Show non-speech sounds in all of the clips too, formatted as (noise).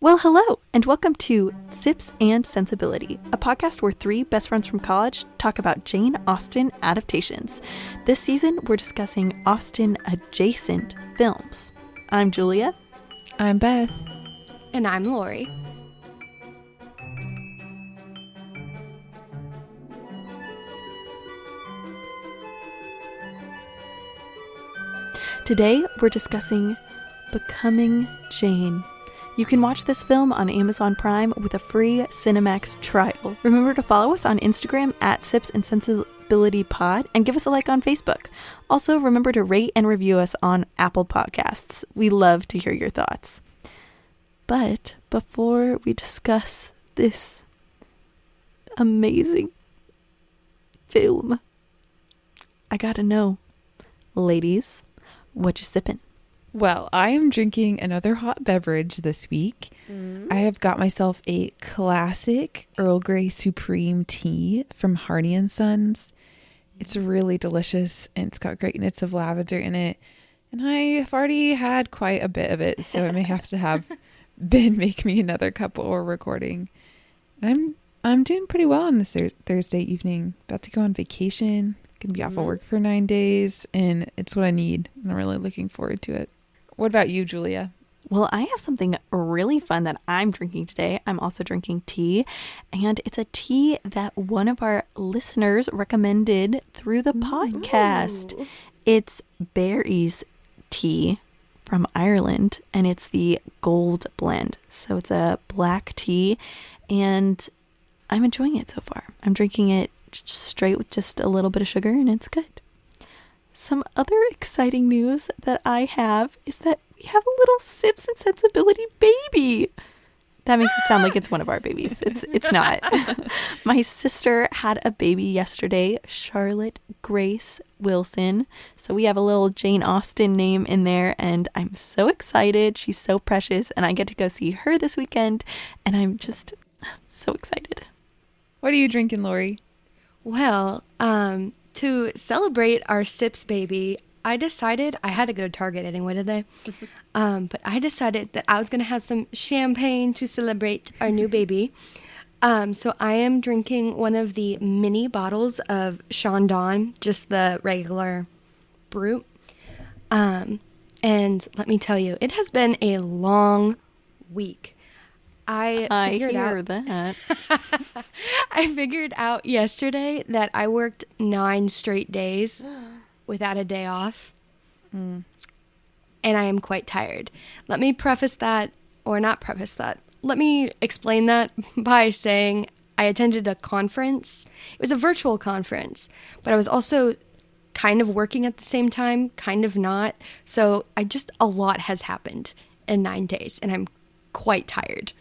Well, hello, and welcome to Sips and Sensibility, a podcast where three best friends from college talk about Jane Austen adaptations. This season, we're discussing Austen adjacent films. I'm Julia. I'm Beth. And I'm Lori. Today, we're discussing Becoming Jane. You can watch this film on Amazon Prime with a free Cinemax trial. Remember to follow us on Instagram at Sips and Sensibility Pod and give us a like on Facebook. Also, remember to rate and review us on Apple Podcasts. We love to hear your thoughts. But before we discuss this amazing film, I gotta know, ladies, what you sipping? Well, I am drinking another hot beverage this week. Mm. I have got myself a classic Earl Grey Supreme tea from Harney and Sons. It's really delicious and it's got great notes of lavender in it. And I have already had quite a bit of it, so I may have to have (laughs) Ben make me another cup while we're recording. And I'm I'm doing pretty well on this Thursday evening. About to go on vacation. Gonna be off mm-hmm. of work for nine days, and it's what I need. And I'm really looking forward to it. What about you, Julia? Well, I have something really fun that I'm drinking today. I'm also drinking tea, and it's a tea that one of our listeners recommended through the podcast. Ooh. It's Barry's tea from Ireland, and it's the gold blend. So it's a black tea, and I'm enjoying it so far. I'm drinking it straight with just a little bit of sugar, and it's good. Some other exciting news that I have is that we have a little Sips and Sensibility baby. That makes it sound like it's one of our babies. It's it's not. (laughs) My sister had a baby yesterday, Charlotte Grace Wilson. So we have a little Jane Austen name in there and I'm so excited. She's so precious and I get to go see her this weekend and I'm just so excited. What are you drinking, Lori? Well, um to celebrate our Sips baby, I decided I had to go to Target anyway today. (laughs) um, but I decided that I was going to have some champagne to celebrate our new baby. Um, so I am drinking one of the mini bottles of Chandon, just the regular brut. Um, and let me tell you, it has been a long week. I I hear out, that. (laughs) I figured out yesterday that I worked nine straight days (gasps) without a day off, mm. and I am quite tired. Let me preface that, or not preface that. Let me explain that (laughs) by saying I attended a conference. It was a virtual conference, but I was also kind of working at the same time, kind of not. So I just a lot has happened in nine days, and I'm quite tired.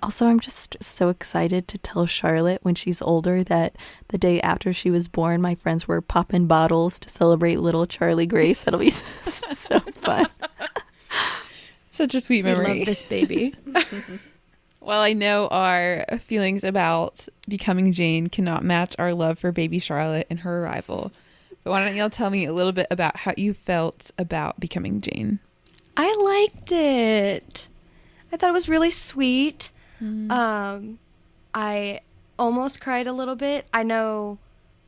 Also, I'm just so excited to tell Charlotte when she's older that the day after she was born, my friends were popping bottles to celebrate little Charlie Grace. That'll be (laughs) so fun. Such a sweet memory. I love this baby. (laughs) well, I know our feelings about becoming Jane cannot match our love for baby Charlotte and her arrival. But why don't y'all tell me a little bit about how you felt about becoming Jane? I liked it. I thought it was really sweet. Mm. Um, I almost cried a little bit. I know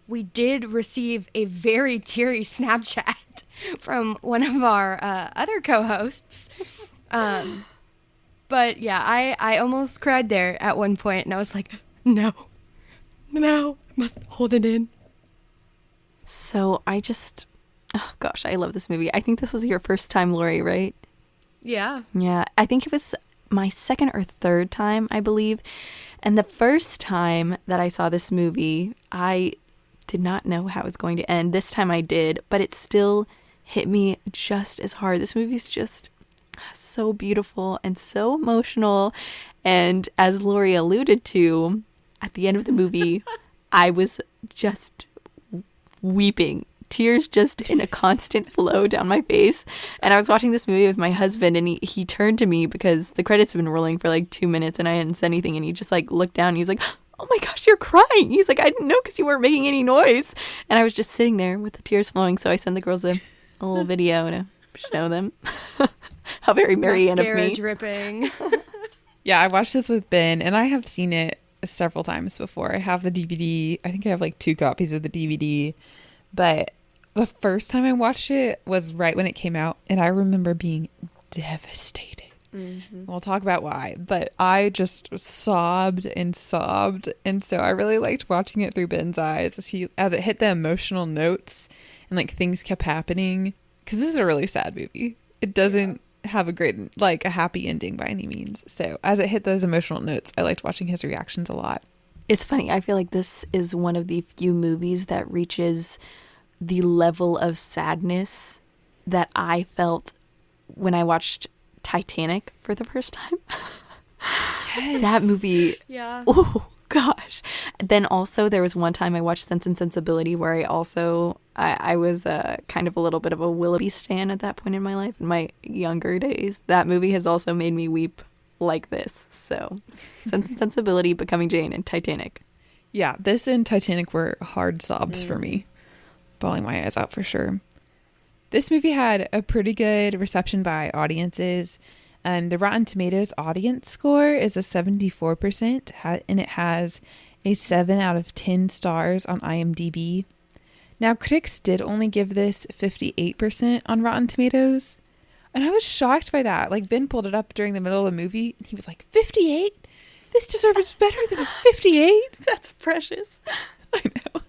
we did receive a very teary (laughs) Snapchat from one of our uh, other co-hosts. Um, but yeah, I I almost cried there at one point, and I was like, no, no, I must hold it in. So I just, oh gosh, I love this movie. I think this was your first time, Lori, right? Yeah. Yeah, I think it was my second or third time, I believe. And the first time that I saw this movie, I did not know how it was going to end. This time I did, but it still hit me just as hard. This movie's just so beautiful and so emotional. And as Lori alluded to, at the end of the movie, (laughs) I was just weeping tears just in a constant (laughs) flow down my face. And I was watching this movie with my husband, and he, he turned to me because the credits have been rolling for like two minutes and I hadn't said anything. And he just like looked down and he was like, Oh my gosh, you're crying. He's like, I didn't know because you weren't making any noise. And I was just sitting there with the tears flowing. So I sent the girls a, a little (laughs) video to show them (laughs) how very Marianne of me. dripping. Yeah, I watched this with Ben, and I have seen it several times before. I have the DVD. I think I have like two copies of the DVD, but the first time I watched it was right when it came out, and I remember being devastated. Mm-hmm. We'll talk about why, but I just sobbed and sobbed, and so I really liked watching it through Ben's eyes as he as it hit the emotional notes and like things kept happening. Because this is a really sad movie. It doesn't yeah. have a great like a happy ending by any means. So as it hit those emotional notes, I liked watching his reactions a lot. It's funny. I feel like this is one of the few movies that reaches the level of sadness that I felt when I watched Titanic for the first time. (laughs) yes. That movie. Yeah. Oh gosh. Then also there was one time I watched Sense and Sensibility where I also I, I was uh, kind of a little bit of a Willoughby stan at that point in my life in my younger days. That movie has also made me weep like this. So (laughs) Sense and Sensibility, Becoming Jane, and Titanic. Yeah, this and Titanic were hard sobs mm. for me. Bawling my eyes out for sure. This movie had a pretty good reception by audiences. and the Rotten Tomatoes audience score is a 74%, and it has a 7 out of 10 stars on IMDb. Now, critics did only give this 58% on Rotten Tomatoes. And I was shocked by that. Like, Ben pulled it up during the middle of the movie. And he was like, 58? This deserves better than a (laughs) 58? That's precious. I know.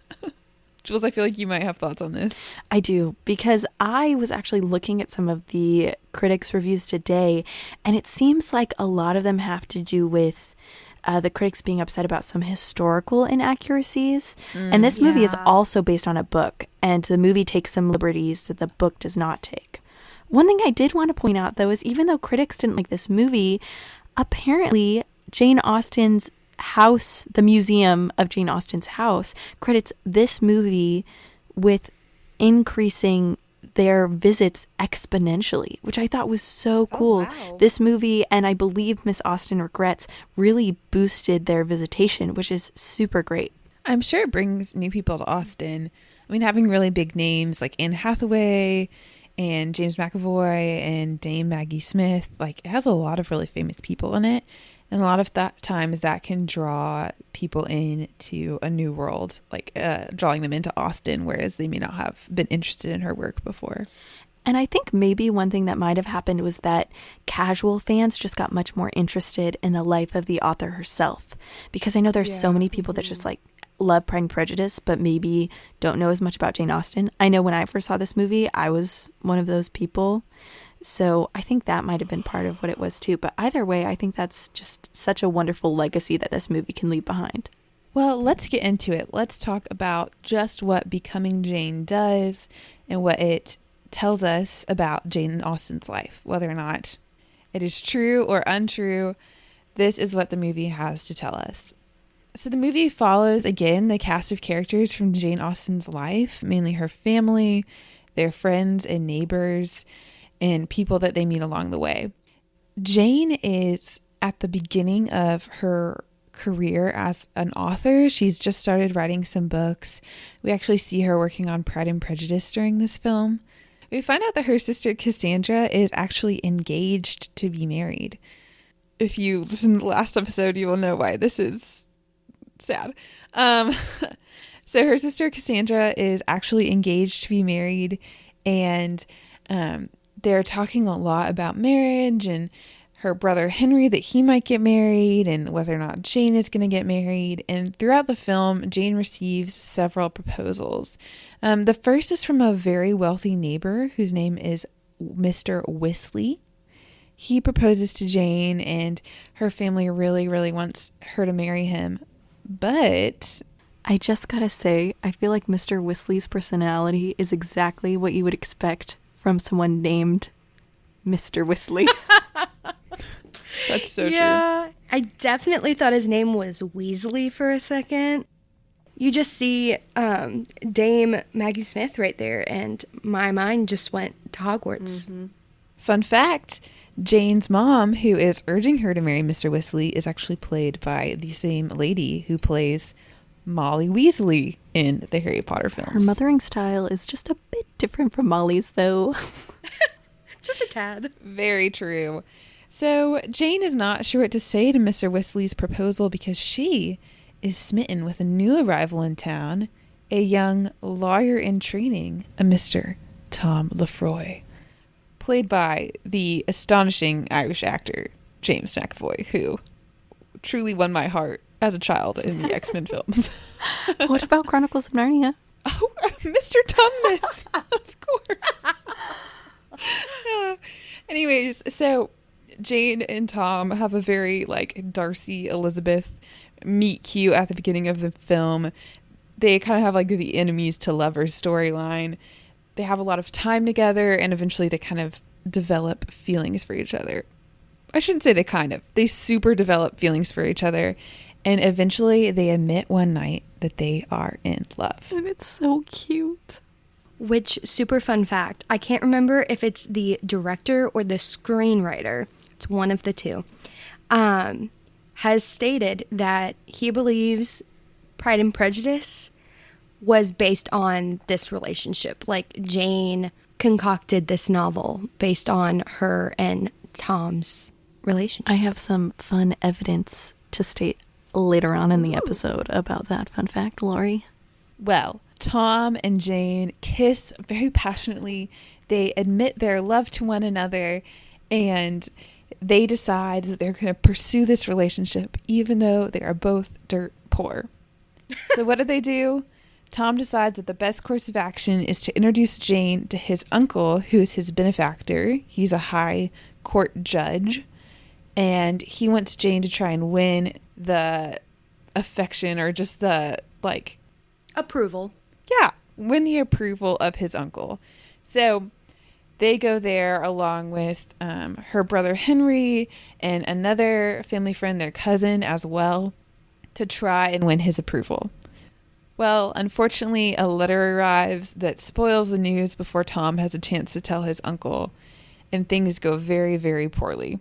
Jules, I feel like you might have thoughts on this. I do, because I was actually looking at some of the critics' reviews today, and it seems like a lot of them have to do with uh, the critics being upset about some historical inaccuracies. Mm, and this movie yeah. is also based on a book, and the movie takes some liberties that the book does not take. One thing I did want to point out, though, is even though critics didn't like this movie, apparently Jane Austen's house, the museum of Jane Austen's house, credits this movie with increasing their visits exponentially, which I thought was so oh, cool. Oh, wow. This movie, and I believe Miss Austen Regrets, really boosted their visitation, which is super great. I'm sure it brings new people to Austen. I mean, having really big names like Anne Hathaway and James McAvoy and Dame Maggie Smith, like it has a lot of really famous people in it. And a lot of that times that can draw people into a new world, like uh, drawing them into Austen, whereas they may not have been interested in her work before. And I think maybe one thing that might have happened was that casual fans just got much more interested in the life of the author herself. Because I know there's yeah. so many people that just like love Pride and Prejudice, but maybe don't know as much about Jane Austen. I know when I first saw this movie, I was one of those people. So I think that might have been part of what it was too. But either way, I think that's just such a wonderful legacy that this movie can leave behind. Well, let's get into it. Let's talk about just what Becoming Jane does and what it tells us about Jane Austen's life, whether or not it is true or untrue. This is what the movie has to tell us. So, the movie follows again the cast of characters from Jane Austen's life, mainly her family, their friends, and neighbors and people that they meet along the way. Jane is at the beginning of her career as an author. She's just started writing some books. We actually see her working on Pride and Prejudice during this film. We find out that her sister Cassandra is actually engaged to be married. If you listen to the last episode, you will know why this is sad. Um, (laughs) so her sister Cassandra is actually engaged to be married, and um, they're talking a lot about marriage and her brother Henry that he might get married and whether or not Jane is going to get married. And throughout the film, Jane receives several proposals. Um, the first is from a very wealthy neighbor whose name is Mr. Wisley. He proposes to Jane, and her family really, really wants her to marry him. But I just gotta say, I feel like Mr. Wisley's personality is exactly what you would expect from someone named Mr. Wisley. (laughs) That's so yeah, true. I definitely thought his name was Weasley for a second. You just see um, Dame Maggie Smith right there, and my mind just went to Hogwarts. Mm-hmm. Fun fact Jane's mom, who is urging her to marry Mr. Wisley, is actually played by the same lady who plays Molly Weasley in the Harry Potter films. Her mothering style is just a bit different from Molly's, though. (laughs) just a tad. Very true. So Jane is not sure what to say to Mr. Weasley's proposal because she is smitten with a new arrival in town, a young lawyer in training, a Mr. Tom Lefroy, played by the astonishing Irish actor James McAvoy, who truly won my heart as a child in the X Men films. (laughs) what about Chronicles of Narnia? Oh, (laughs) Mr. Tumnus, (laughs) of course. Yeah. Anyways, so Jane and Tom have a very like Darcy Elizabeth meet cute at the beginning of the film. They kind of have like the enemies to lovers storyline. They have a lot of time together and eventually they kind of develop feelings for each other. I shouldn't say they kind of. They super develop feelings for each other and eventually they admit one night that they are in love. And it's so cute. Which super fun fact, I can't remember if it's the director or the screenwriter. It's one of the two. Um, has stated that he believes Pride and Prejudice was based on this relationship. Like Jane concocted this novel based on her and Tom's relationship. I have some fun evidence to state later on in the episode about that fun fact, Lori. Well, Tom and Jane kiss very passionately. They admit their love to one another and they decide that they're going to pursue this relationship even though they are both dirt poor. so, what do they do? (laughs) Tom decides that the best course of action is to introduce Jane to his uncle, who is his benefactor. He's a high court judge, and he wants Jane to try and win the affection or just the like Approval. yeah, win the approval of his uncle. So they go there along with um, her brother Henry and another family friend, their cousin as well, to try and win his approval. Well, unfortunately, a letter arrives that spoils the news before Tom has a chance to tell his uncle, and things go very, very poorly.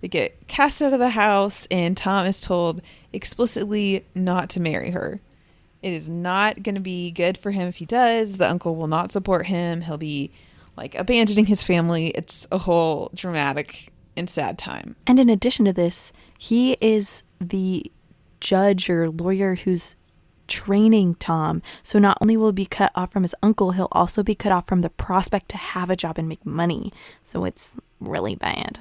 They get cast out of the house, and Tom is told explicitly not to marry her. It is not going to be good for him if he does. The uncle will not support him. He'll be like abandoning his family. It's a whole dramatic and sad time. And in addition to this, he is the judge or lawyer who's training Tom. So not only will he be cut off from his uncle, he'll also be cut off from the prospect to have a job and make money. So it's really bad.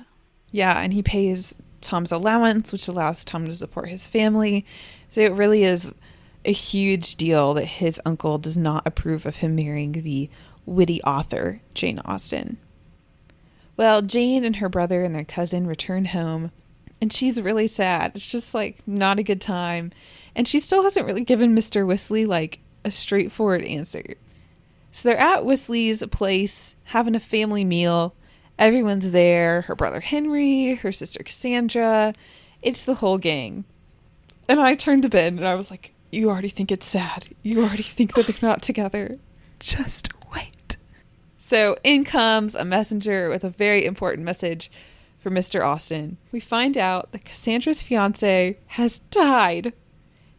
Yeah, and he pays Tom's allowance, which allows Tom to support his family. So it really is a huge deal that his uncle does not approve of him marrying the witty author, Jane Austen. Well, Jane and her brother and their cousin return home, and she's really sad. It's just like not a good time. And she still hasn't really given Mr. Weasley like a straightforward answer. So they're at Weasley's place having a family meal. Everyone's there her brother Henry, her sister Cassandra. It's the whole gang. And I turned to Ben and I was like, You already think it's sad. You already think that they're not together. Just wait. So in comes a messenger with a very important message for Mr. Austen. We find out that Cassandra's fiance has died.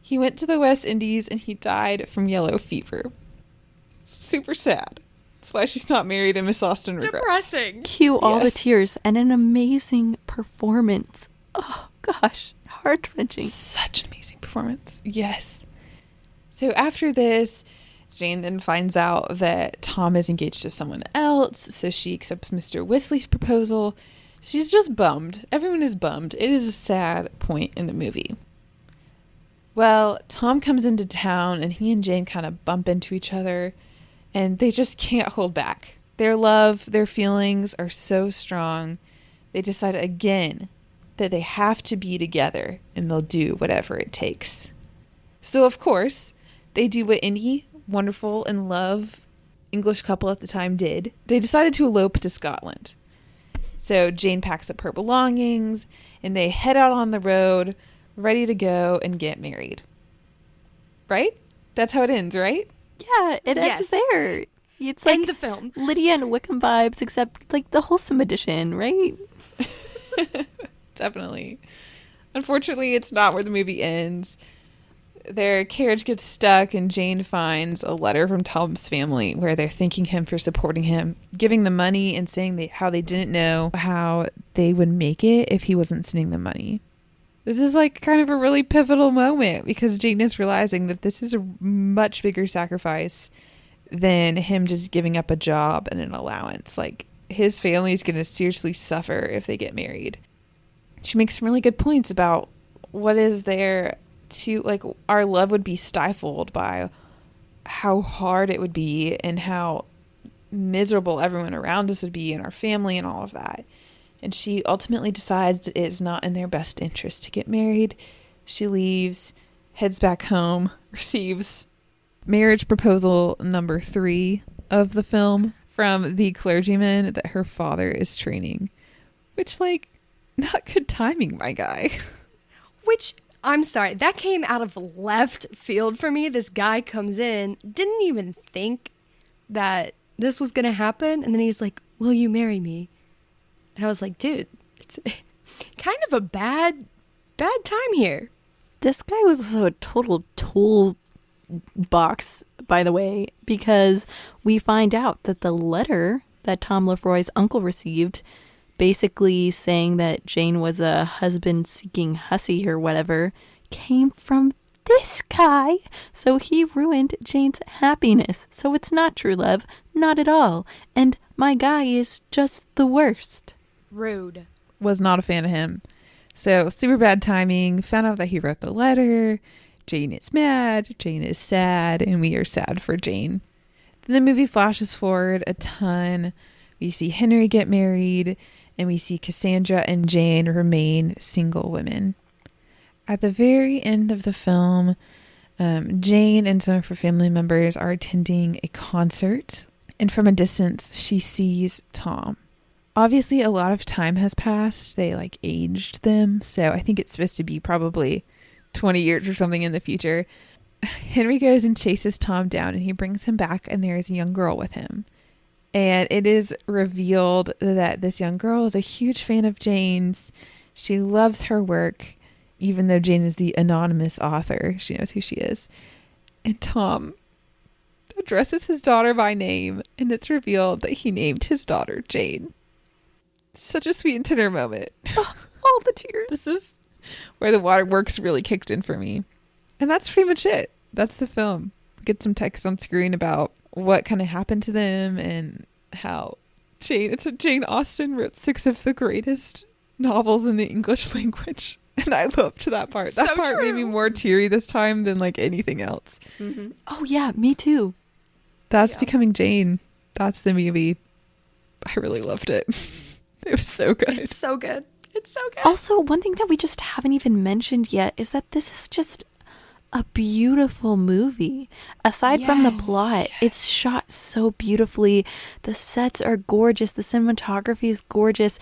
He went to the West Indies and he died from yellow fever. Super sad. That's why she's not married and Miss Austen regrets. Depressing. Cue all the tears and an amazing performance. Oh gosh, heart wrenching. Such an amazing performance. Yes. So after this, Jane then finds out that Tom is engaged to someone else, so she accepts Mr. Weasley's proposal. She's just bummed. Everyone is bummed. It is a sad point in the movie. Well, Tom comes into town and he and Jane kind of bump into each other and they just can't hold back. Their love, their feelings are so strong. They decide again that they have to be together and they'll do whatever it takes. So, of course, they do what any wonderful and love English couple at the time did. They decided to elope to Scotland. So, Jane packs up her belongings and they head out on the road, ready to go and get married. Right? That's how it ends, right? Yeah, it Yes. ends there. It's like the film. Lydia and Wickham vibes, except like the wholesome edition, right? (laughs) Definitely. Unfortunately, it's not where the movie ends. their carriage gets stuck, and Jane finds a letter from Tom's family where they're thanking him for supporting him, giving them money, and saying they, how they didn't know how they would make it if he wasn't sending them money. This is like kind of a really pivotal moment because Jane is realizing that this is a much bigger sacrifice than him just giving up a job and an allowance. Like, his family is going to seriously suffer if they get married. She makes some really good points about what is there to like our love would be stifled by how hard it would be and how miserable everyone around us would be and our family and all of that. And she ultimately decides that it is not in their best interest to get married. She leaves, heads back home, (laughs) receives marriage proposal number three of the film from the clergyman that her father is training. Which, like, (laughs) not good timing, my guy. Which I'm sorry, that came out of left field for me. This guy comes in, didn't even think that this was going to happen. And then he's like, Will you marry me? And I was like, Dude, it's (laughs) kind of a bad, bad time here. This guy was also a total tool box, by the way, because we find out that the letter that Tom Lefroy's uncle received basically saying that Jane was a husband seeking hussy or whatever, came from this guy. So he ruined Jane's happiness. So it's not true love, not at all. And my guy is just the worst. Rude. Was not a fan of him. So super bad timing. Found out that he wrote the letter. Jane is mad. Jane is sad. And we are sad for Jane. Then the movie flashes forward a ton. We see Henry get married and we see Cassandra and Jane remain single women. At the very end of the film, um, Jane and some of her family members are attending a concert, and from a distance, she sees Tom. Obviously, a lot of time has passed. They like aged them, so I think it's supposed to be probably 20 years or something in the future. (sighs) Henry goes and chases Tom down, and he brings him back, and there is a young girl with him. And it is revealed that this young girl is a huge fan of Jane's. She loves her work, even though Jane is the anonymous author. She knows who she is. And Tom addresses his daughter by name, and it's revealed that he named his daughter Jane. Such a sweet and tender moment. (laughs) All the tears. This is where the waterworks really kicked in for me. And that's pretty much it. That's the film. Get some text on screen about what kind of happened to them and how Jane it's a Jane Austen wrote six of the greatest novels in the English (laughs) language. And I loved that part. That So part made me more teary this time than like anything else. Mm-hmm. Oh, yeah, me too. That's Yeah. becoming Jane. That's the movie. I really loved it. (laughs) (laughs) It was so good. It's so good. It's so good. Also, one thing that we just haven't even mentioned yet is that this is just a beautiful movie. Aside from the Yes, plot, it's shot so beautifully. The sets are gorgeous. The cinematography is gorgeous.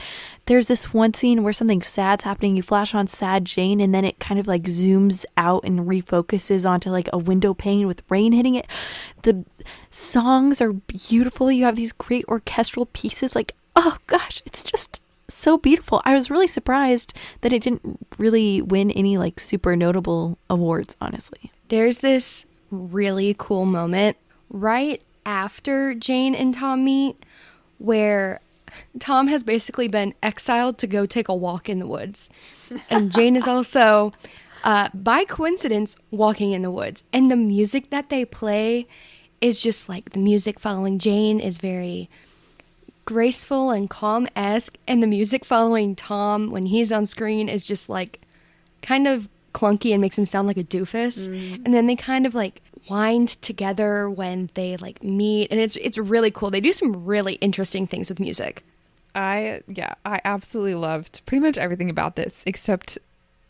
There's this one scene where something sad's happening. You flash on sad Jane, and then it kind of like zooms out and refocuses onto like a window pane with rain hitting it. The songs are beautiful. You have these great orchestral pieces. Like, oh gosh, it's just so beautiful. I was really surprised that it didn't really win any like super notable awards, honestly. There's this really cool moment right after Jane and Tom meet where Tom has basically been exiled to go take a walk in the woods. And Jane is also, uh, by coincidence, walking in the woods. And the music that they play is just like the music following Jane is very graceful and calm esque. And the music following Tom when he's on screen is just like kind of clunky and makes him sound like a doofus. Mm. And then they kind of like wind together when they like meet and it's it's really cool. They do some really interesting things with music. I yeah, I absolutely loved pretty much everything about this except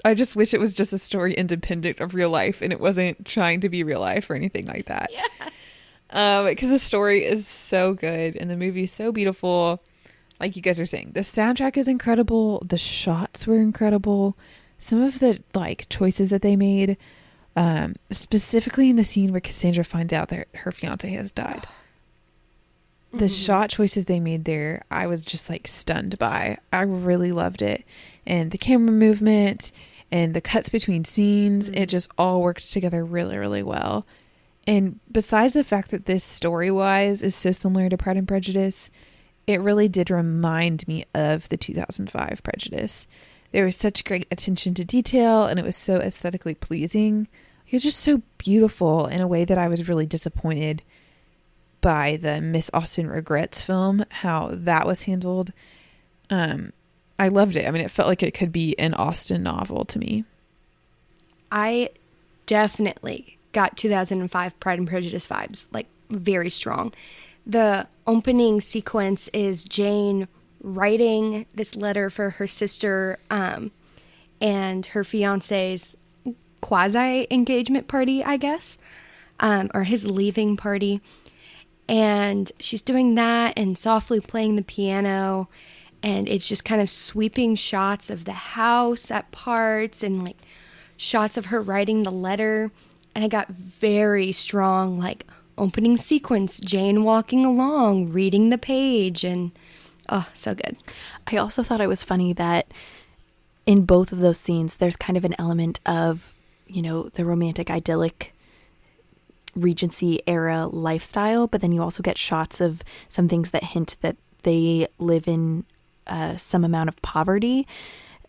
I just wish it was just a story independent of real life and it wasn't trying to be real life or anything like that. (laughs) Yes. Um because the story is so good and the movie is so beautiful. Like you guys are saying, the soundtrack is incredible, the shots were incredible. Some of the like choices that they made um specifically in the scene where Cassandra finds out that her fiance has died (gasps) the shot choices they made there, I was just like stunned by. I really loved it. And the camera movement and the cuts between scenes, it just all worked together really, really well. And besides the fact that this story wise is so similar to Pride and Prejudice, it really did remind me of the 2005 Prejudice. There was such great attention to detail and it was so aesthetically pleasing. It was just so beautiful in a way that I was really disappointed by the Miss Austen Regrets film, how that was handled. Um, I loved it. I mean, it felt like it could be an Austen novel to me. I definitely got 2005 Pride and Prejudice vibes, like very strong. The opening sequence is Jane writing this letter for her sister um, and her fiance's quasi engagement party, I guess, um, or his leaving party. And she's doing that and softly playing the piano. And it's just kind of sweeping shots of the house at parts and like shots of her writing the letter. And I got very strong, like, opening sequence Jane walking along, reading the page. And oh, so good. I also thought it was funny that in both of those scenes, there's kind of an element of, you know, the romantic idyllic Regency era lifestyle, but then you also get shots of some things that hint that they live in uh, some amount of poverty.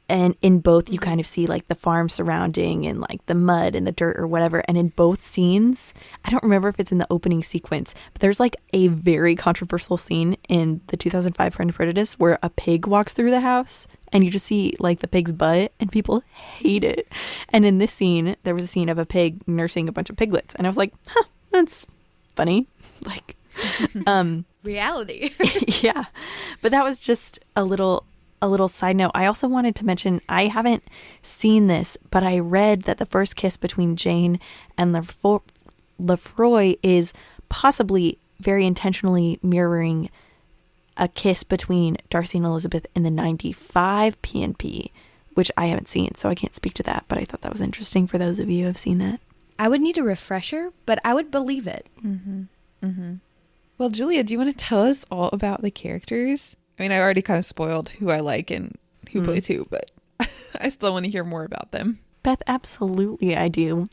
And in both, you kind of see like the farm surrounding and like the mud and the dirt or whatever. And in both scenes, I don't remember if it's in the opening sequence, but there's like a very controversial scene in the 2005 Pride and Prejudice where a pig walks through the house and you just see like the pig's butt and people hate it. And in this scene, there was a scene of a pig nursing a bunch of piglets. And I was like, huh, that's funny. (laughs) Like, (laughs) um, Reality. (laughs) yeah. But that was just a little a little side note. I also wanted to mention I haven't seen this, but I read that the first kiss between Jane and Lefro- Lefroy is possibly very intentionally mirroring a kiss between Darcy and Elizabeth in the 95 PNP, which I haven't seen, so I can't speak to that, but I thought that was interesting for those of you who have seen that. I would need a refresher, but I would believe it. Mm-hmm. Mm-hmm. Well, Julia, do you want to tell us all about the characters? I mean, I already kind of spoiled who I like and who mm. plays who, but (laughs) I still want to hear more about them. Beth, absolutely, I do.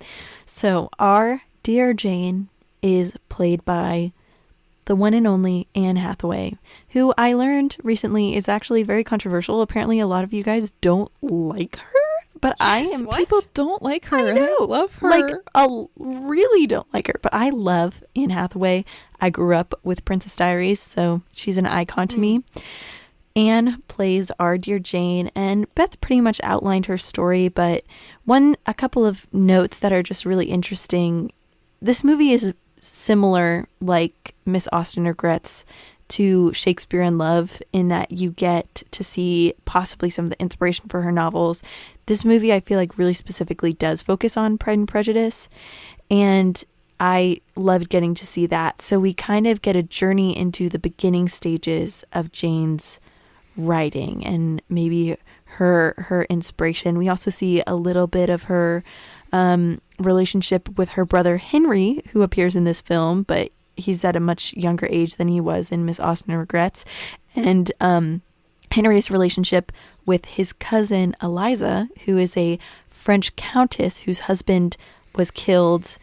So, our dear Jane is played by the one and only Anne Hathaway, who I learned recently is actually very controversial. Apparently, a lot of you guys don't like her, but I am People don't like her. and I love her. like I really don't like her, but I love Anne Hathaway. I grew up with Princess Diaries, so she's an icon to me. Mm. Anne plays our dear Jane, and Beth pretty much outlined her story, but one a couple of notes that are just really interesting. This movie is similar, like Miss Austen regrets, to Shakespeare in Love in that you get to see possibly some of the inspiration for her novels. This movie, I feel like, really specifically does focus on Pride and Prejudice, and I loved getting to see that. So we kind of get a journey into the beginning stages of Jane's writing and maybe her her inspiration. We also see a little bit of her um, relationship with her brother Henry, who appears in this film, but he's at a much younger age than he was in Miss Austen Regrets, and um, Henry's relationship with his cousin Eliza, who is a French countess whose husband was killed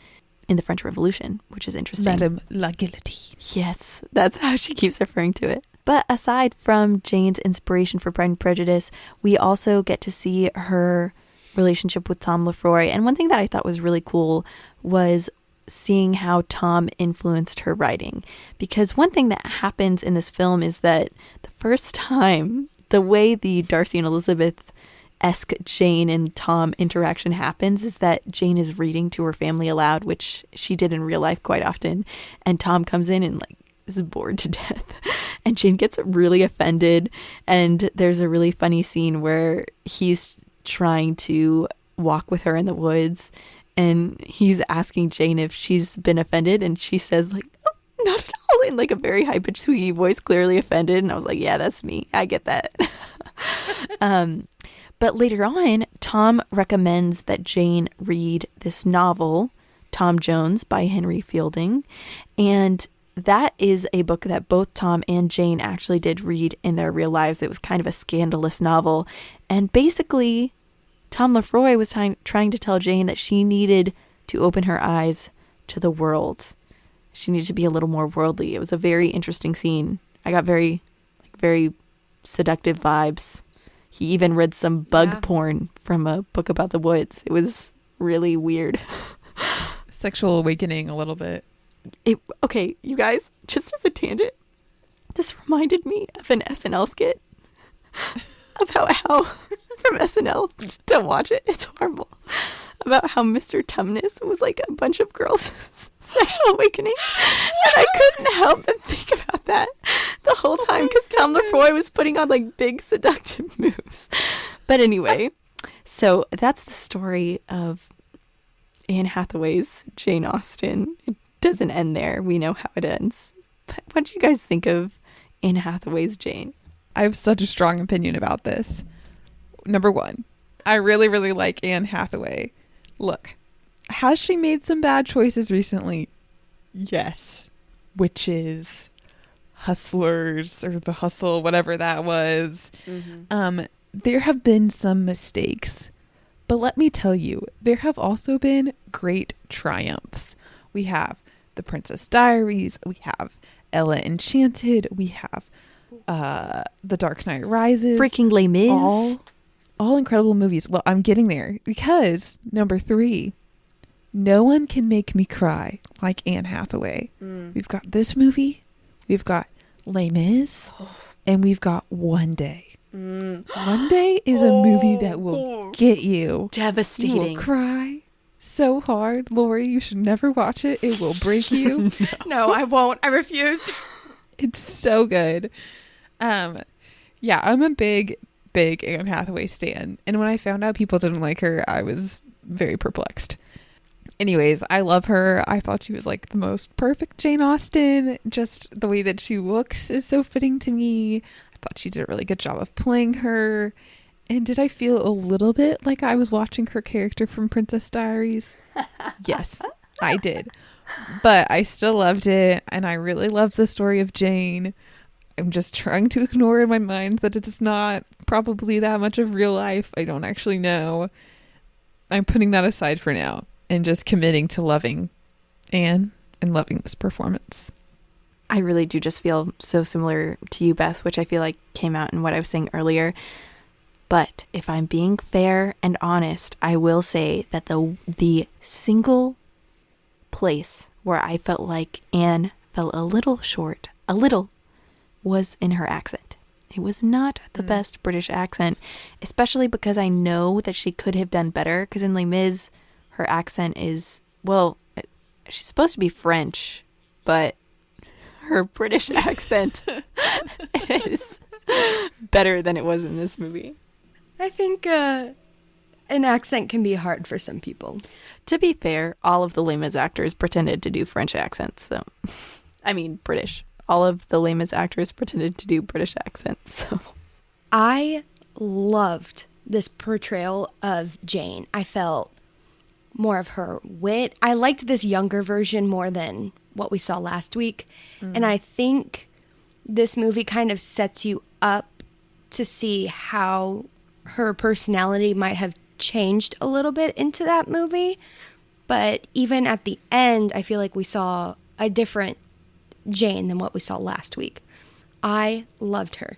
in the French Revolution, which is interesting. Madame La Guillotine. Yes, that's how she keeps referring to it. But aside from Jane's inspiration for Pride and Prejudice, we also get to see her relationship with Tom Lefroy. And one thing that I thought was really cool was seeing how Tom influenced her writing. Because one thing that happens in this film is that the first time, the way the Darcy and Elizabeth esque Jane and Tom interaction happens is that Jane is reading to her family aloud, which she did in real life quite often. And Tom comes in and like is bored to (laughs) death. And Jane gets really offended. And there's a really funny scene where he's trying to walk with her in the woods and he's asking Jane if she's been offended and she says like oh, not at all in like a very high pitched squeaky voice clearly offended and I was like yeah that's me I get that (laughs) um but later on Tom recommends that Jane read this novel Tom Jones by Henry Fielding and that is a book that both Tom and Jane actually did read in their real lives. It was kind of a scandalous novel. And basically, Tom Lefroy was trying trying to tell Jane that she needed to open her eyes to the world. She needed to be a little more worldly. It was a very interesting scene. I got very like very seductive vibes. He even read some bug Yeah. porn from a book about the woods. It was really weird. (laughs) Sexual awakening a little bit. It okay, you guys, just as a tangent, this reminded me of an SNL skit (laughs) about how from SNL. Just don't watch it; it's horrible. About how Mr. Tumnus was like a bunch of girls' (laughs) sexual awakening, and I couldn't help but think about that the whole oh time because Tom Lefroy was putting on like big seductive (laughs) moves. But anyway, so that's the story of Anne Hathaway's Jane Austen. It doesn't end there. We know how it ends. But what do you guys think of Anne Hathaway's Jane? I have such a strong opinion about this. Number one, I really, really like Anne Hathaway. Look, has she made some bad choices recently? Yes. Witches, hustlers, or the hustle, whatever that was. Um, there have been some mistakes. But let me tell you, there have also been great triumphs. We have The Princess Diaries, we have Ella Enchanted, we have uh The Dark Knight Rises. Freaking Les Mis. all all incredible movies. Well, I'm getting there because number 3, no one can make me cry like Anne Hathaway. We've got this movie, we've got Les Mis, and we've got One Day. One Day is a movie that will get you. Devastating. You will cry so hard. Lori, you should never watch it. It will break (laughs) you. No, I won't. I refuse. it's so good. Um yeah, I'm a big, big Anne Hathaway stan. And when I found out people didn't like her, I was very perplexed. Anyways, I love her. I thought she was like the most perfect Jane Austen. Just the way that she looks is so fitting to me. I thought she did a really good job of playing her. And did I feel a little bit like I was watching her character from Princess Diaries? (laughs) yes, I did. But I still loved it. And I really loved the story of Jane. I'm just trying to ignore in my mind that it's not probably that much of real life. I don't actually know. I'm putting that aside for now and just committing to loving Anne and loving this performance. I really do just feel so similar to you, Beth, which I feel like came out in what I was saying earlier. But if I'm being fair and honest, I will say that the the single place where I felt like Anne fell a little short, a little, was in her accent. It was not the best British accent, especially because I know that she could have done better. Because in Les Mis, her accent is, well, she's supposed to be French, but her British (laughs) accent is better than it was in this movie. I think uh, an accent can be hard for some people. To be fair, all of the Les Mis actors pretended to do French accents, so (laughs) I mean British. All of the Les Mis actors pretended to do British accents. So I loved this portrayal of Jane. I felt more of her wit. I liked this younger version more than what we saw last week. Mm. And I think this movie kind of sets you up to see how her personality might have changed a little bit into that movie. But even at the end, I feel like we saw a different Jane than what we saw last week. I loved her.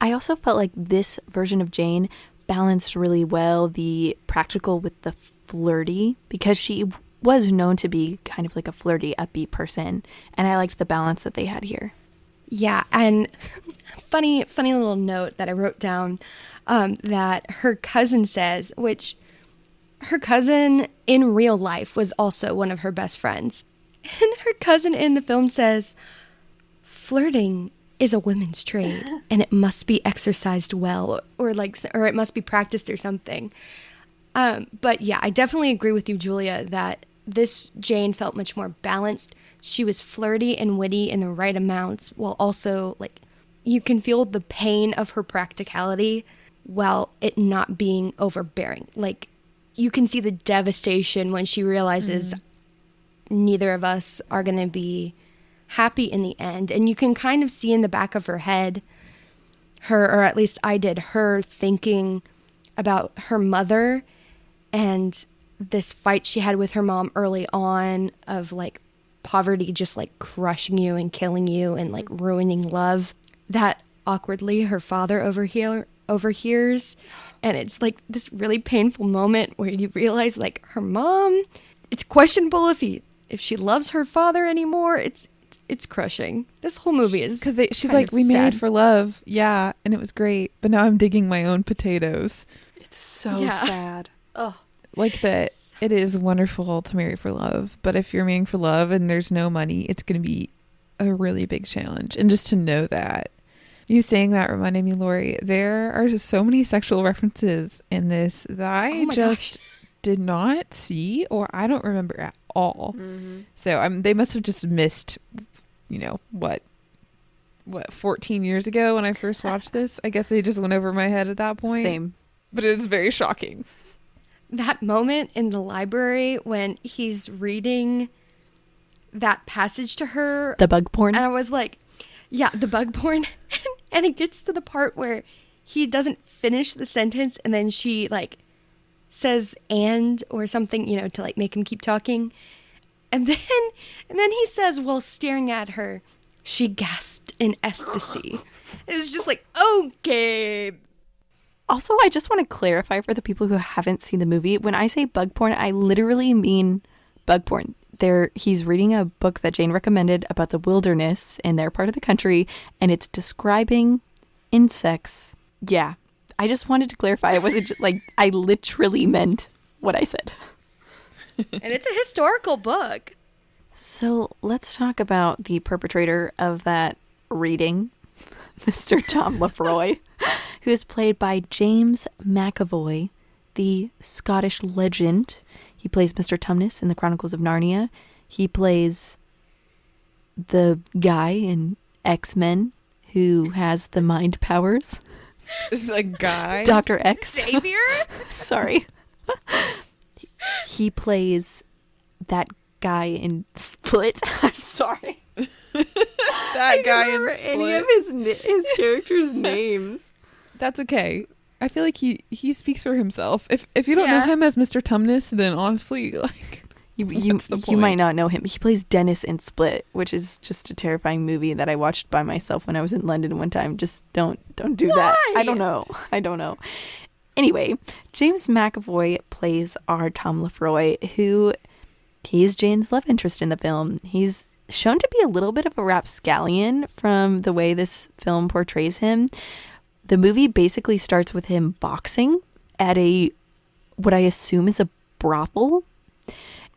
I also felt like this version of Jane balanced really well the practical with the flirty because she was known to be kind of like a flirty, upbeat person, and I liked the balance that they had here. Yeah, and (laughs) funny, funny little note that I wrote down um, that her cousin says, which her cousin in real life was also one of her best friends, (laughs) and cousin in the film says, "Flirting is a women's trade, (laughs) and it must be exercised well, or like, or it must be practiced or something." Um, but yeah, I definitely agree with you, Julia, that this Jane felt much more balanced. She was flirty and witty in the right amounts, while also like you can feel the pain of her practicality while it not being overbearing. Like you can see the devastation when she realizes neither of us are going to be happy in the end. And you can kind of see in the back of her head her, or at least I did, her thinking about her mother and this fight she had with her mom early on of like poverty just like crushing you and killing you and like ruining love that awkwardly her father overhear overhears and it's like this really painful moment where you realize like her mom it's questionable if he if she loves her father anymore it's it's, it's crushing this whole movie is Because she's kind like, of we sad. made for love. Yeah. And it was great. But now I'm digging my own potatoes. It's so Yeah. sad. (laughs) Oh, Like that it is wonderful to marry for love. But if you're marrying for love and there's no money, it's going to be a really big challenge. And just to know that. You saying that reminded me, Lori, there are just so many sexual references in this that oh I Oh my just did not see or I don't remember at all. Mm-hmm. So um, they must have just missed, you know, what, what, 14 years ago when I first watched (laughs) this. I guess they just went over my head at that point. same. But it's very shocking. that moment in the library when he's reading that passage to her The bug porn. and I was like, yeah, the bug porn. (laughs) and it gets to the part where he doesn't finish the sentence and then she like says and or something, you know, to like make him keep talking. And then and then he says while staring at her, she gasped in ecstasy. It was just like, okay. Also, I just want to clarify for the people who haven't seen the movie. When I say bug porn, I literally mean bug porn. There, he's reading a book that Jane recommended about the wilderness in their part of the country, and it's describing insects. Yeah, I just wanted to clarify. It wasn't just, like I literally meant what I said. And it's a historical book. So let's talk about the perpetrator of that reading, (laughs) Mr. Tom Lefroy, who is played by James McAvoy, the Scottish legend. He plays Mr. Tumnus in the Chronicles of Narnia. He plays the guy in X Men who has the mind powers, (laughs) the guy. Dr. X. Savior? (laughs) Sorry. he plays that guy in Split. (laughs) I'm sorry. that guy in remember any of his his characters' names. That's okay. I feel like he he speaks for himself. If if you don't Yeah. know him as Mr. Tumnus, then honestly, like You (laughs) you, you might not know him. He plays Dennis in Split, which is just a terrifying movie that I watched by myself when I was in London one time. Just don't don't do that. I don't know. (laughs) I don't know. Anyway, James McAvoy plays our Tom Lefroy, who he's Jane's love interest in the film. He's shown to be a little bit of a rapscallion from the way this film portrays him. The movie basically starts with him boxing at a what I assume is a brothel.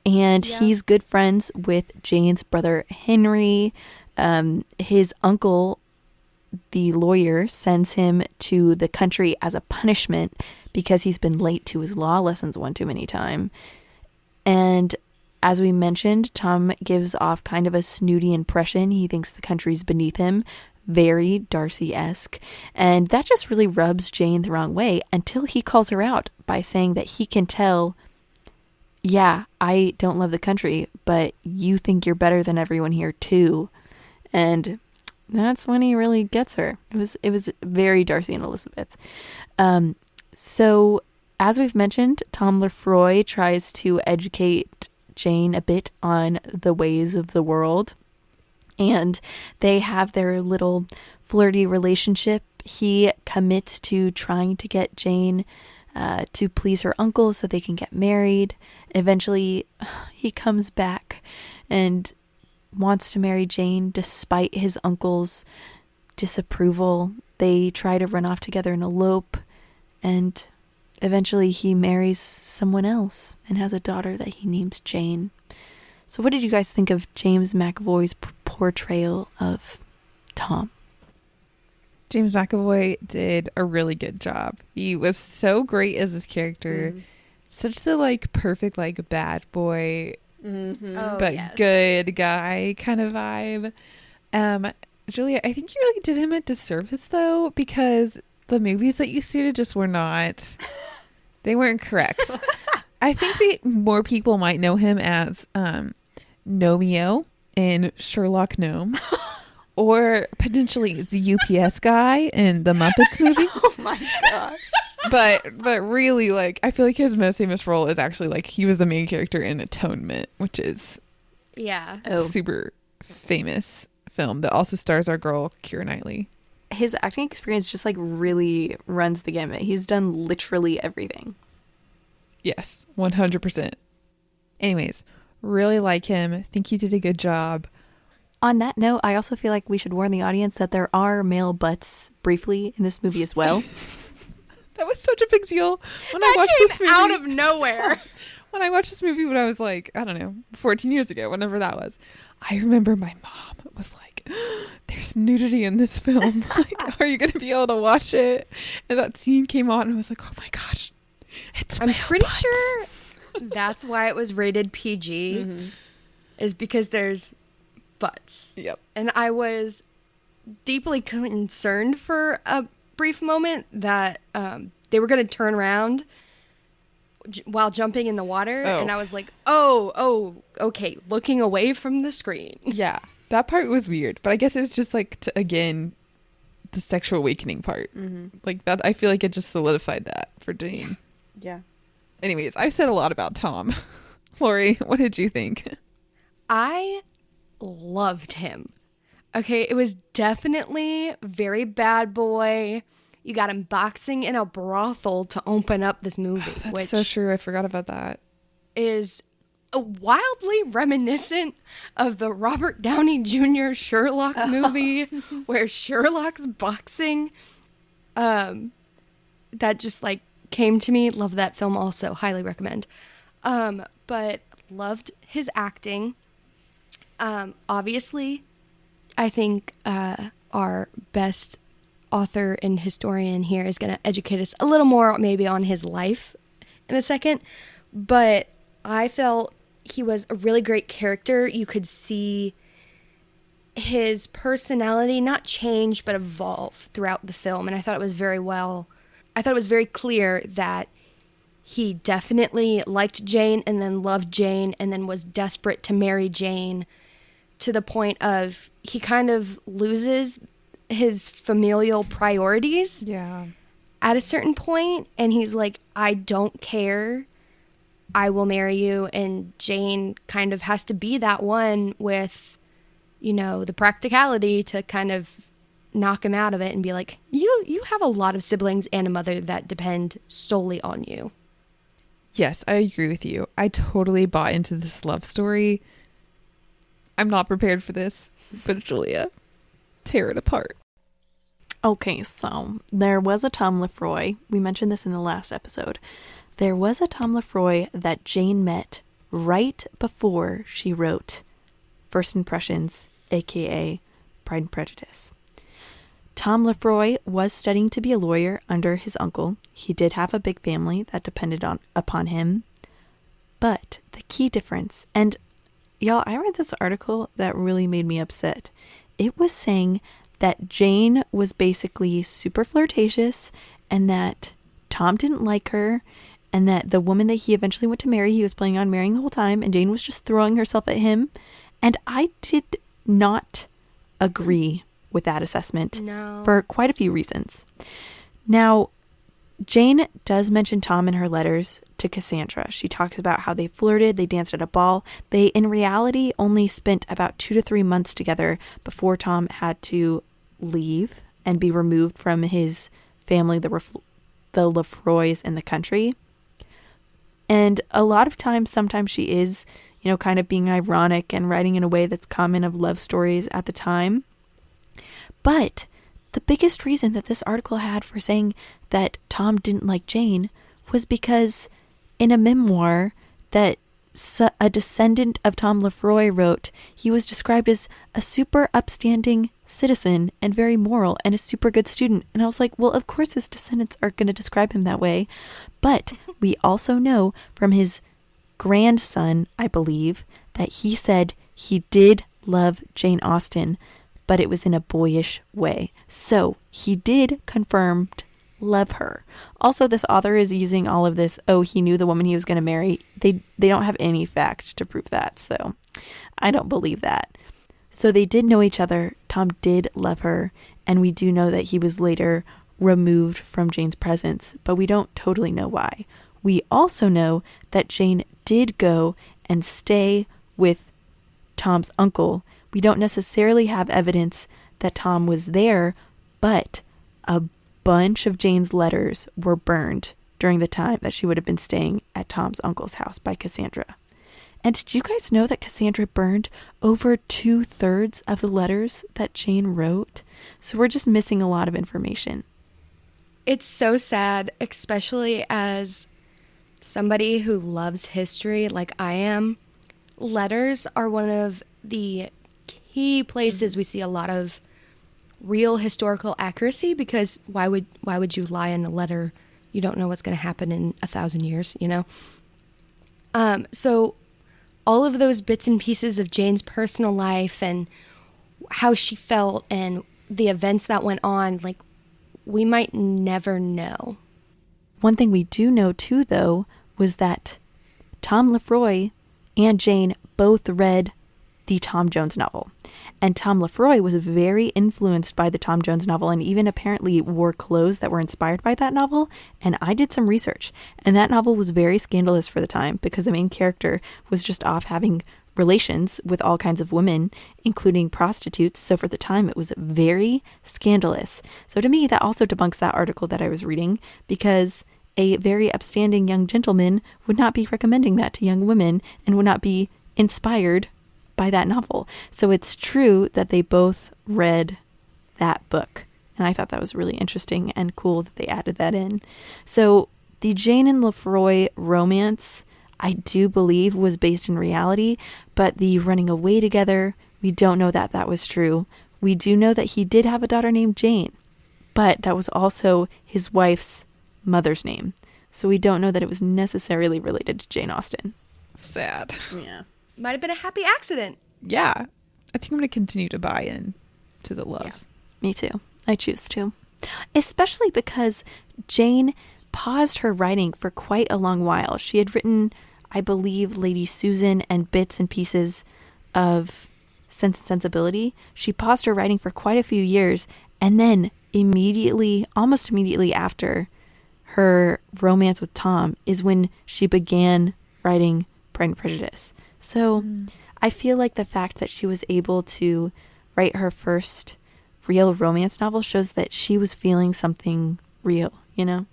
And Yeah. he's good friends with Jane's brother Henry. Um, his uncle, the lawyer, sends him to the country as a punishment because he's been late to his law lessons one too many time. And as we mentioned, Tom gives off kind of a snooty impression. He thinks the country's beneath him, very Darcy esque. And that just really rubs Jane the wrong way until he calls her out by saying that he can tell, yeah, I don't love the country, but you think you're better than everyone here too. And that's when he really gets her. It was it was very Darcy and Elizabeth. Um, so as we've mentioned, Tom Lefroy tries to educate Jane a bit on the ways of the world, and they have their little flirty relationship. He commits to trying to get Jane uh, to please her uncle so they can get married. Eventually, (sighs) he comes back and wants to marry Jane despite his uncle's disapproval. They try to run off together and elope, and eventually he marries someone else and has a daughter that he names Jane. So, what did you guys think of James McAvoy's portrayal of Tom? James McAvoy did a really good job. He was so great as his character. Such the like perfect like bad boy Oh, but yes. good guy kind of vibe. Um Julia, I think you really did him a disservice though because the movies that you stated just were not (laughs) they weren't correct. I think that more people might know him as um Gnomeo in Sherlock Gnomes. (laughs) Or potentially the UPS guy in the Muppets movie. (laughs) Oh my gosh. but but really like I feel like his most famous role is actually like he was the main character in Atonement, which is Yeah. Oh, super famous film that also stars our girl Keira Knightley. his acting experience just like really runs the gamut. He's done literally everything. Yes, 100%. Anyways, really like him. Think he did a good job. On that note, I also feel like we should warn the audience that there are male butts briefly in this movie as well. (laughs) That was such a big deal when I watched this movie. out of nowhere. (laughs) when I watched this movie when I was like, I don't know, 14 years ago, whenever that was. I remember my mom was like, (gasps) there's nudity in this film. (laughs) like, are you going to be able to watch it? And that scene came on and I was like, oh my gosh. It's I'm male pretty butts. sure that's why it was rated PG, mm-hmm. is because there's butts. Yep. And I was deeply concerned for a brief moment that um, they were going to turn around j- while jumping in the water. Oh. And I was like, oh, oh, okay, looking away from the screen. Yeah. That part was weird, but I guess it was just like, to, again, the sexual awakening part. Like that, I feel like it just solidified that for Jane. Yeah. Anyways, I've said a lot about Tom. (laughs) Lori, what did you think? I loved him. Okay, it was definitely very bad boy. You got him boxing in a brothel to open up this movie, That's which so true. I forgot about that. is wildly reminiscent of the Robert Downey Jr. Sherlock movie (laughs) where Sherlock's boxing. Um, that just like came to me. Love that film also. Highly recommend. Um, but loved his acting. Um, obviously, I think uh, our best author and historian here is going to educate us a little more, maybe on his life in a second. But I felt he was a really great character. You could see his personality not change but evolve throughout the film, and I thought it was very well. I thought it was very clear that he definitely liked Jane and then loved Jane and then was desperate to marry Jane to the point of he kind of loses his familial priorities Yeah. at a certain point and he's like I don't care I will marry you and Jane kind of has to be that one with you know the practicality to kind of knock him out of it and be like you you have a lot of siblings and a mother that depend solely on you Yes, I agree with you. I totally bought into this love story. I'm not prepared for this, but Julia, tear it apart. Okay, so there was a Tom Lefroy. We mentioned this in the last episode. There was a Tom Lefroy that Jane met right before she wrote First Impressions, aka Pride and Prejudice. Tom Lefroy was studying to be a lawyer under his uncle. He did have a big family that depended on upon him. But the key difference, and y'all, I read this article that really made me upset. It was saying that Jane was basically super flirtatious and that Tom didn't like her and that the woman that he eventually went to marry, he was planning on marrying the whole time, and Jane was just throwing herself at him. And I did not agree with that assessment No. for quite a few reasons. Now, Jane does mention Tom in her letters to Cassandra. She talks about how they flirted, they danced at a ball. They, in reality, only spent about two to three months together before Tom had to leave and be removed from his family, the, Ref- the Lefroys in the country. And a lot of times, sometimes she is, you know, kind of being ironic and writing in a way that's common of love stories at the time. But the biggest reason that this article had for saying that Tom didn't like Jane was because in a memoir that a descendant of Tom Lefroy wrote, he was described as a super upstanding citizen and very moral and a super good student. And I was like, well, of course his descendants are going to describe him that way. But (laughs) we also know from his grandson, I believe, that he said he did love Jane Austen, but it was in a boyish way. So he did confirmed love her. Also, this author is using all of this. Oh, he knew the woman he was going to marry. They they don't have any fact to prove that. So I don't believe that. So they did know each other. Tom did love her, and we do know that he was later removed from Jane's presence, but we don't totally know why. We also know that Jane did go and stay with Tom's uncle. We don't necessarily have evidence that Tom was there, but a bunch of Jane's letters were burned during the time that she would have been staying at Tom's uncle's house by Cassandra. And did you guys know that Cassandra burned over two thirds of the letters that Jane wrote? So we're just missing a lot of information. It's so sad, especially as somebody who loves history like I am. Letters are one of the key places we see a lot of real historical accuracy because why would why would you lie in a letter? You don't know what's going to happen in a thousand years, you know. Um, so all of those bits and pieces of Jane's personal life and how she felt and the events that went on, like we might never know. One thing we do know too, though, was that Tom Lefroy and Jane both read the Tom Jones novel. And Tom Lefroy was very influenced by the Tom Jones novel and even apparently wore clothes that were inspired by that novel. And I did some research, and that novel was very scandalous for the time because the main character was just off having relations with all kinds of women, including prostitutes. So for the time, it was very scandalous. So to me, that also debunks that article that I was reading because a very upstanding young gentleman would not be recommending that to young women and would not be inspired by that novel. So it's true that they both read that book. And I thought that was really interesting and cool that they added that in. So the Jane and Lefroy romance, I do believe, was based in reality, but the running away together, we don't know that that was true. We do know that he did have a daughter named Jane, but that was also his wife's mother's name. So we don't know that it was necessarily related to Jane Austen. Sad. Yeah. Might have been a happy accident. Yeah. I think I'm going to continue to buy in to the love. Me too. I choose to. Especially because Jane paused her writing for quite a long while. She had written, I believe, Lady Susan and bits and pieces of Sense and Sensibility. She paused her writing for quite a few years and then immediately, almost immediately after her romance with Tom, is when she began writing Pride and Prejudice. So mm. I feel like the fact that she was able to write her first real romance novel shows that she was feeling something real, you know?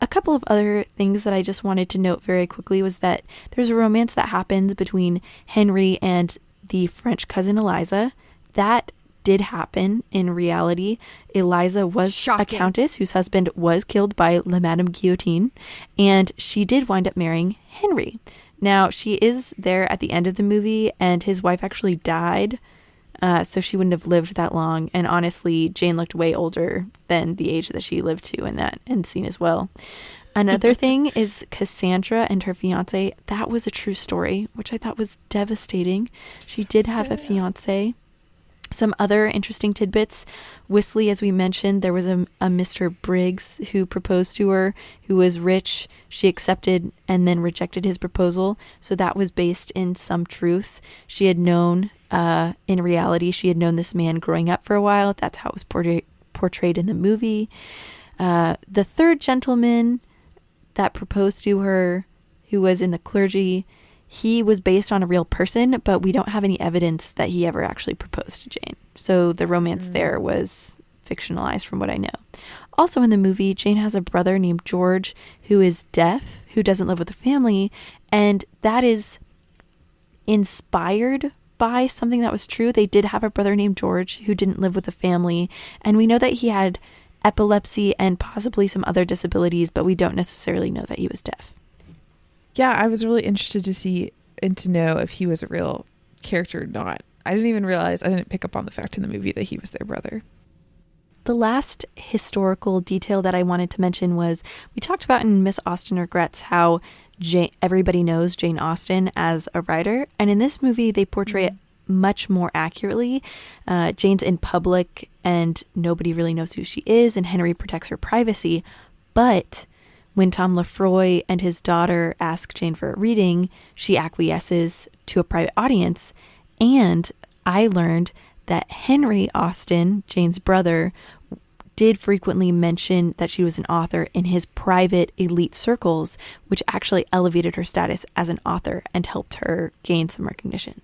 A couple of other things that I just wanted to note very quickly was that there's a romance that happens between Henry and the French cousin Eliza. That did happen in reality. Eliza was Shocking. a countess whose husband was killed by La Madame Guillotine, and she did wind up marrying Henry. Now, she is there at the end of the movie, and his wife actually died, uh, so she wouldn't have lived that long. And honestly, Jane looked way older than the age that she lived to in that end scene as well. Another (laughs) thing is Cassandra and her fiance. That was a true story, which I thought was devastating. She did have a fiance. Some other interesting tidbits. Wisley, as we mentioned, there was a, a Mr. Briggs who proposed to her, who was rich. She accepted and then rejected his proposal. So that was based in some truth. She had known, uh, in reality, she had known this man growing up for a while. That's how it was portray- portrayed in the movie. Uh, the third gentleman that proposed to her, who was in the clergy, he was based on a real person, but we don't have any evidence that he ever actually proposed to Jane. So the romance mm. there was fictionalized from what I know. Also in the movie, Jane has a brother named George who is deaf, who doesn't live with a family, and that is inspired by something that was true. They did have a brother named George who didn't live with a family, and we know that he had epilepsy and possibly some other disabilities, but we don't necessarily know that he was deaf yeah, I was really interested to see and to know if he was a real character or not. I didn't even realize, I didn't pick up on the fact in the movie that he was their brother. The last historical detail that I wanted to mention was we talked about in Miss Austen Regrets how Jane, everybody knows Jane Austen as a writer. And in this movie, they portray mm-hmm. it much more accurately. Uh, Jane's in public and nobody really knows who she is, and Henry protects her privacy. But when Tom Lefroy and his daughter ask Jane for a reading, she acquiesces to a private audience. And I learned that Henry Austen, Jane's brother, did frequently mention that she was an author in his private elite circles, which actually elevated her status as an author and helped her gain some recognition.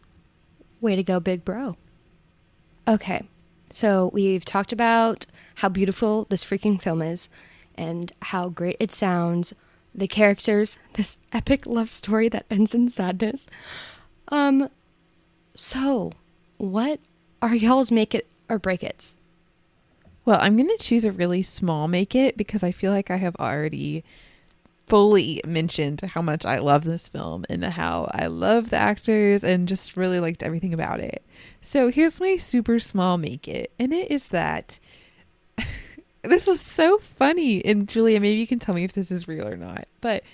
Way to go, big bro. Okay, so we've talked about how beautiful this freaking film is and how great it sounds, the characters, (laughs) this epic love story that ends in sadness. Um, so what are y'all's make it or break it's? Well, I'm going to choose a really small make it because I feel like I have already fully mentioned how much I love this film and how I love the actors and just really liked everything about it. So here's my super small make it, and it is that this was so funny. And Julia, maybe you can tell me if this is real or not, but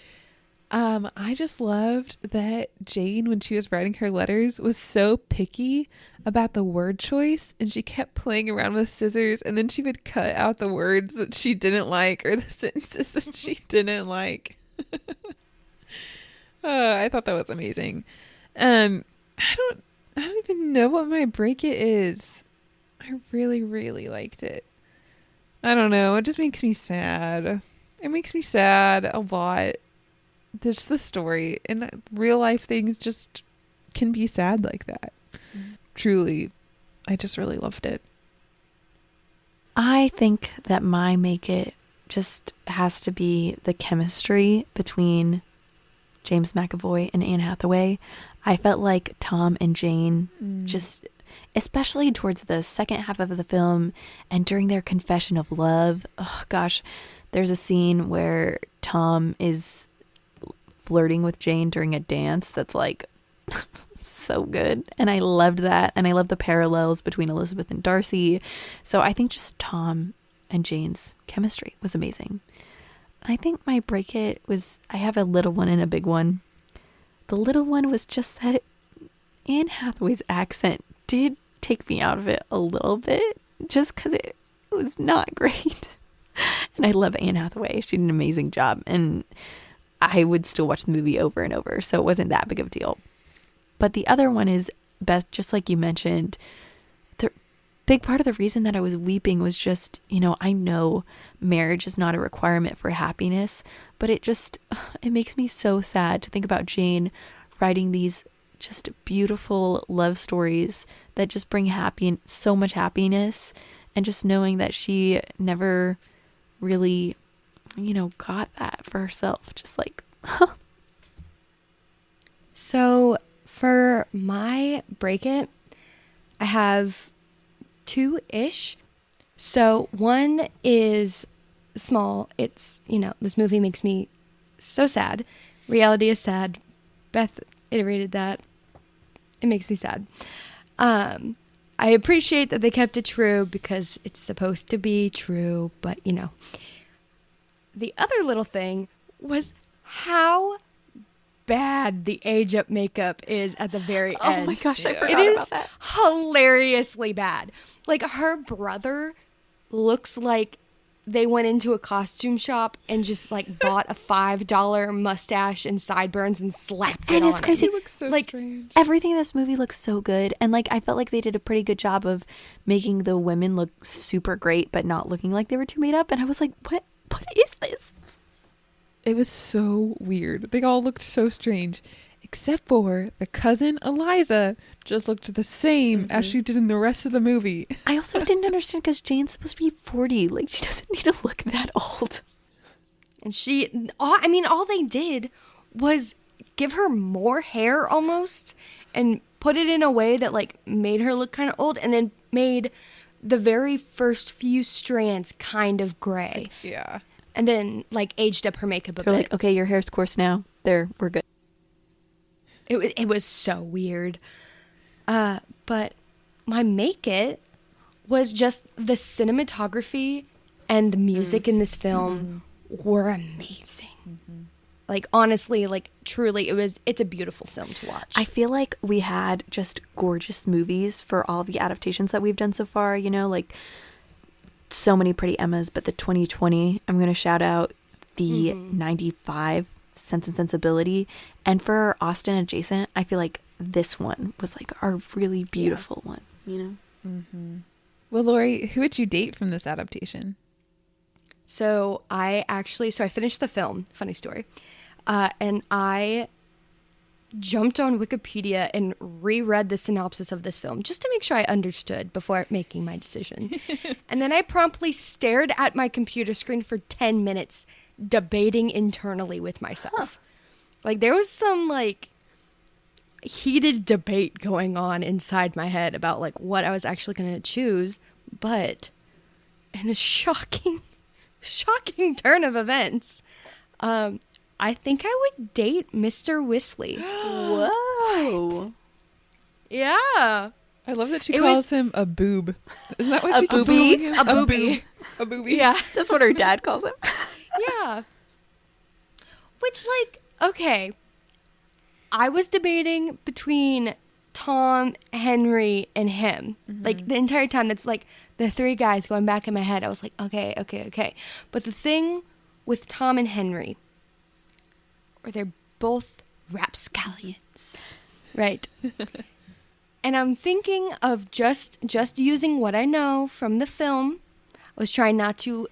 um, I just loved that Jane, when she was writing her letters, was so picky about the word choice and she kept playing around with scissors and then she would cut out the words that she didn't like or the (laughs) sentences that she didn't like. (laughs) oh, I thought that was amazing. Um, I don't, I don't even know what my break it is. I really, really liked it. I don't know. It just makes me sad. It makes me sad a lot this the story and real life things just can be sad like that mm-hmm. truly i just really loved it i think that my make it just has to be the chemistry between james mcavoy and anne hathaway i felt like tom and jane mm. just especially towards the second half of the film and during their confession of love oh gosh there's a scene where tom is flirting with Jane during a dance that's like (laughs) so good. And I loved that. And I love the parallels between Elizabeth and Darcy. So I think just Tom and Jane's chemistry was amazing. I think my break it was I have a little one and a big one. The little one was just that Anne Hathaway's accent did take me out of it a little bit just because it was not (laughs) great. and I love Anne Hathaway. She did an amazing job. And I would still watch the movie over and over. So it wasn't that big of a deal. But the other one is Beth, just like you mentioned, the big part of the reason that I was weeping was just, you know, I know marriage is not a requirement for happiness, but it just (sighs) it makes me so sad to think about Jane writing these just beautiful love stories that just bring happy so much happiness and just knowing that she never really you know, got that for herself. Just like, So for my break it, I have two ish. So one is small. It's, you know, this movie makes me so sad. Reality is sad. Beth iterated that. It makes me sad. Um, I appreciate that they kept it true because it's supposed to be true, but you know, the other little thing was how bad the age up makeup is at the very end. Oh my gosh, I forgot it is about that. hilariously bad. Like her brother looks like they went into a costume shop and just like bought a five dollar mustache and sideburns and slapped it and on it's crazy. It. looks so like strange. everything in this movie looks so good, and like I felt like they did a pretty good job of making the women look super great, but not looking like they were too made up. And I was like, what? What is this? It was so weird. They all looked so strange. Except for the cousin Eliza just looked the same mm-hmm. as she did in the rest of the movie. (laughs) I also didn't understand because Jane's supposed to be 40. Like, she doesn't need to look that old. And she, all, I mean, all they did was give her more hair almost and put it in a way that, like, made her look kind of old and then made the very first few strands kind of gray. Like, yeah. And then like aged up her makeup a They're bit. like, okay, your hair's coarse now. There, we're good. It was it was so weird. Uh, but my make it was just the cinematography and the music mm. in this film mm. were amazing. Mm-hmm. Like honestly, like truly, it was. It's a beautiful film to watch. I feel like we had just gorgeous movies for all the adaptations that we've done so far. You know, like so many pretty Emmas, but the 2020, I'm going to shout out the mm-hmm. 95 Sense and Sensibility. And for Austen adjacent, I feel like this one was like our really beautiful yeah. one, you know? Mm-hmm. Well, Lori, who would you date from this adaptation? So I actually, so I finished the film, funny story, uh, and I jumped on Wikipedia and reread the synopsis of this film just to make sure I understood before making my decision. (laughs) and then I promptly stared at my computer screen for 10 minutes debating internally with myself. Like there was some like heated debate going on inside my head about like what I was actually going to choose, but in a (laughs) shocking shocking turn of events, um I think I would date Mr. Wisley. (gasps) Whoa. Yeah. I love that she It calls was- him a boob. Isn't that what A she keeps boobie? calling him? A boobie. A boobie. Yeah. That's what her dad calls him. (laughs) yeah. Which, like, okay. I was debating between Tom, Henry, and him. Mm-hmm. Like, the entire time, that's like the three guys going back in my head. I was like, okay, okay, okay. But the thing with Tom and Henry, or they're both rapscallions, right? (laughs) and I'm thinking of just just using what I know from the film. I was trying not to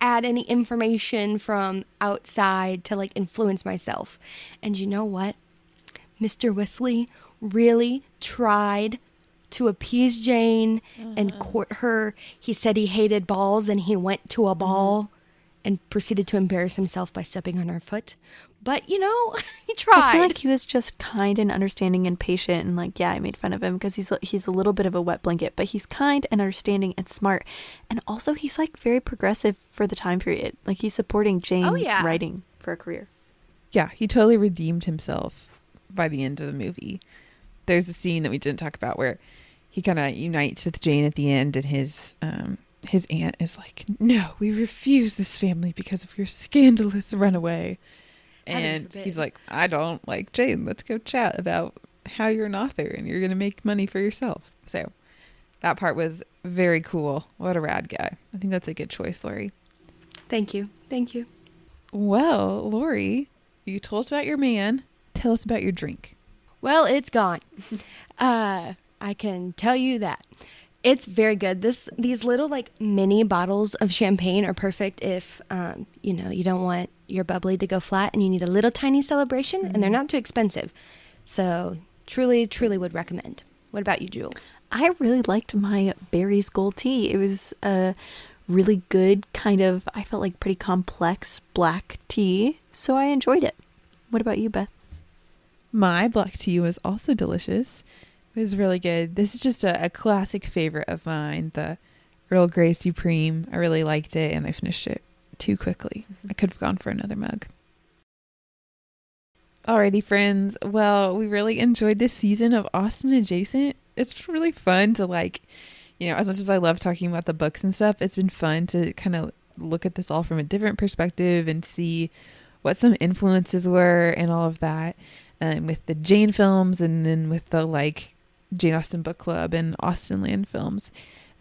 add any information from outside to like influence myself. And you know what? Mr. Wisley really tried to appease Jane and uh-huh. court her. He said he hated balls and he went to a ball mm-hmm. and proceeded to embarrass himself by stepping on her foot. But you know, (laughs) he tried. I feel like he was just kind and understanding and patient, and like, yeah, I made fun of him because he's he's a little bit of a wet blanket, but he's kind and understanding and smart, and also he's like very progressive for the time period. Like he's supporting Jane Oh, yeah. writing for a career. Yeah, he totally redeemed himself by the end of the movie. There's a scene that we didn't talk about where he kind of unites with Jane at the end, and his um his aunt is like, "No, we refuse this family because of your scandalous runaway." And he's like, "I don't like Jane. Let's go chat about how you're an author and you're going to make money for yourself." So that part was very cool. What a rad guy. I think that's a good choice, Lori. Thank you. Thank you. Well, Lori, you told us about your man. Tell us about your drink. Well, it's gone. (laughs) uh, I can tell you that. It's very good. This these little like mini bottles of champagne are perfect if um, you know you don't want your bubbly to go flat and you need a little tiny celebration, and they're mm-hmm. not too expensive. So truly, truly would recommend. What about you, Jules? I really liked my berries gold tea. It was a really good kind of. I felt like pretty complex black tea, so I enjoyed it. What about you, Beth? My black tea was also delicious. It was really good. This is just a, a classic favorite of mine, the Earl Grey Supreme. I really liked it and I finished it too quickly. I could have gone for another mug. Alrighty, friends. Well, we really enjoyed this season of Austen Adjacent. It's really fun to like, you know, as much as I love talking about the books and stuff, it's been fun to kind of look at this all from a different perspective and see what some influences were and all of that. Um, with the Jane films and then with the like Jane Austen book club and Austen Land films.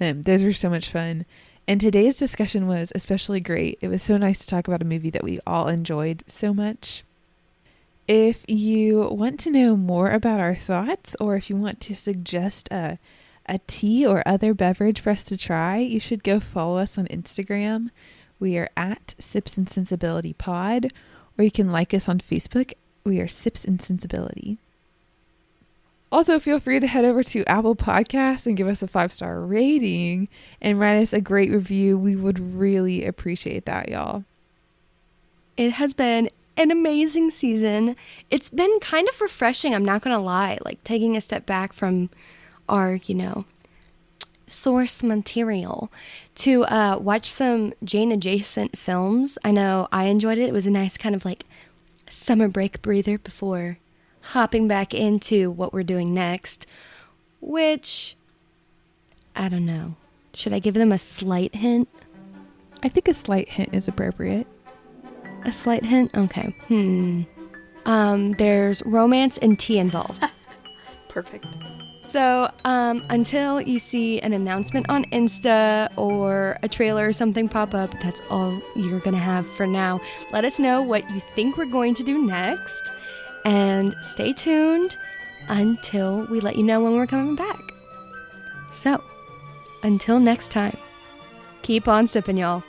Um, those were so much fun. And today's discussion was especially great. It was so nice to talk about a movie that we all enjoyed so much. If you want to know more about our thoughts or if you want to suggest a a tea or other beverage for us to try, you should go follow us on Instagram. We are at Sips and Sensibility Pod, or you can like us on Facebook. We are Sips and Sensibility. Also, feel free to head over to Apple Podcasts and give us a five star rating and write us a great review. We would really appreciate that, y'all. It has been an amazing season. It's been kind of refreshing, I'm not going to lie, like taking a step back from our, you know, source material to uh, watch some Jane adjacent films. I know I enjoyed it. It was a nice kind of like summer break breather before hopping back into what we're doing next, which I don't know. Should I give them a slight hint? I think a slight hint is appropriate. A slight hint? Okay. Hmm. Um, there's romance and tea involved. (laughs) Perfect. so, um, until you see an announcement on Insta or a trailer or something pop up, that's all you're gonna have for now. Let us know what you think we're going to do next, and stay tuned until we let you know when we're coming back. So, until next time, keep on sipping, y'all.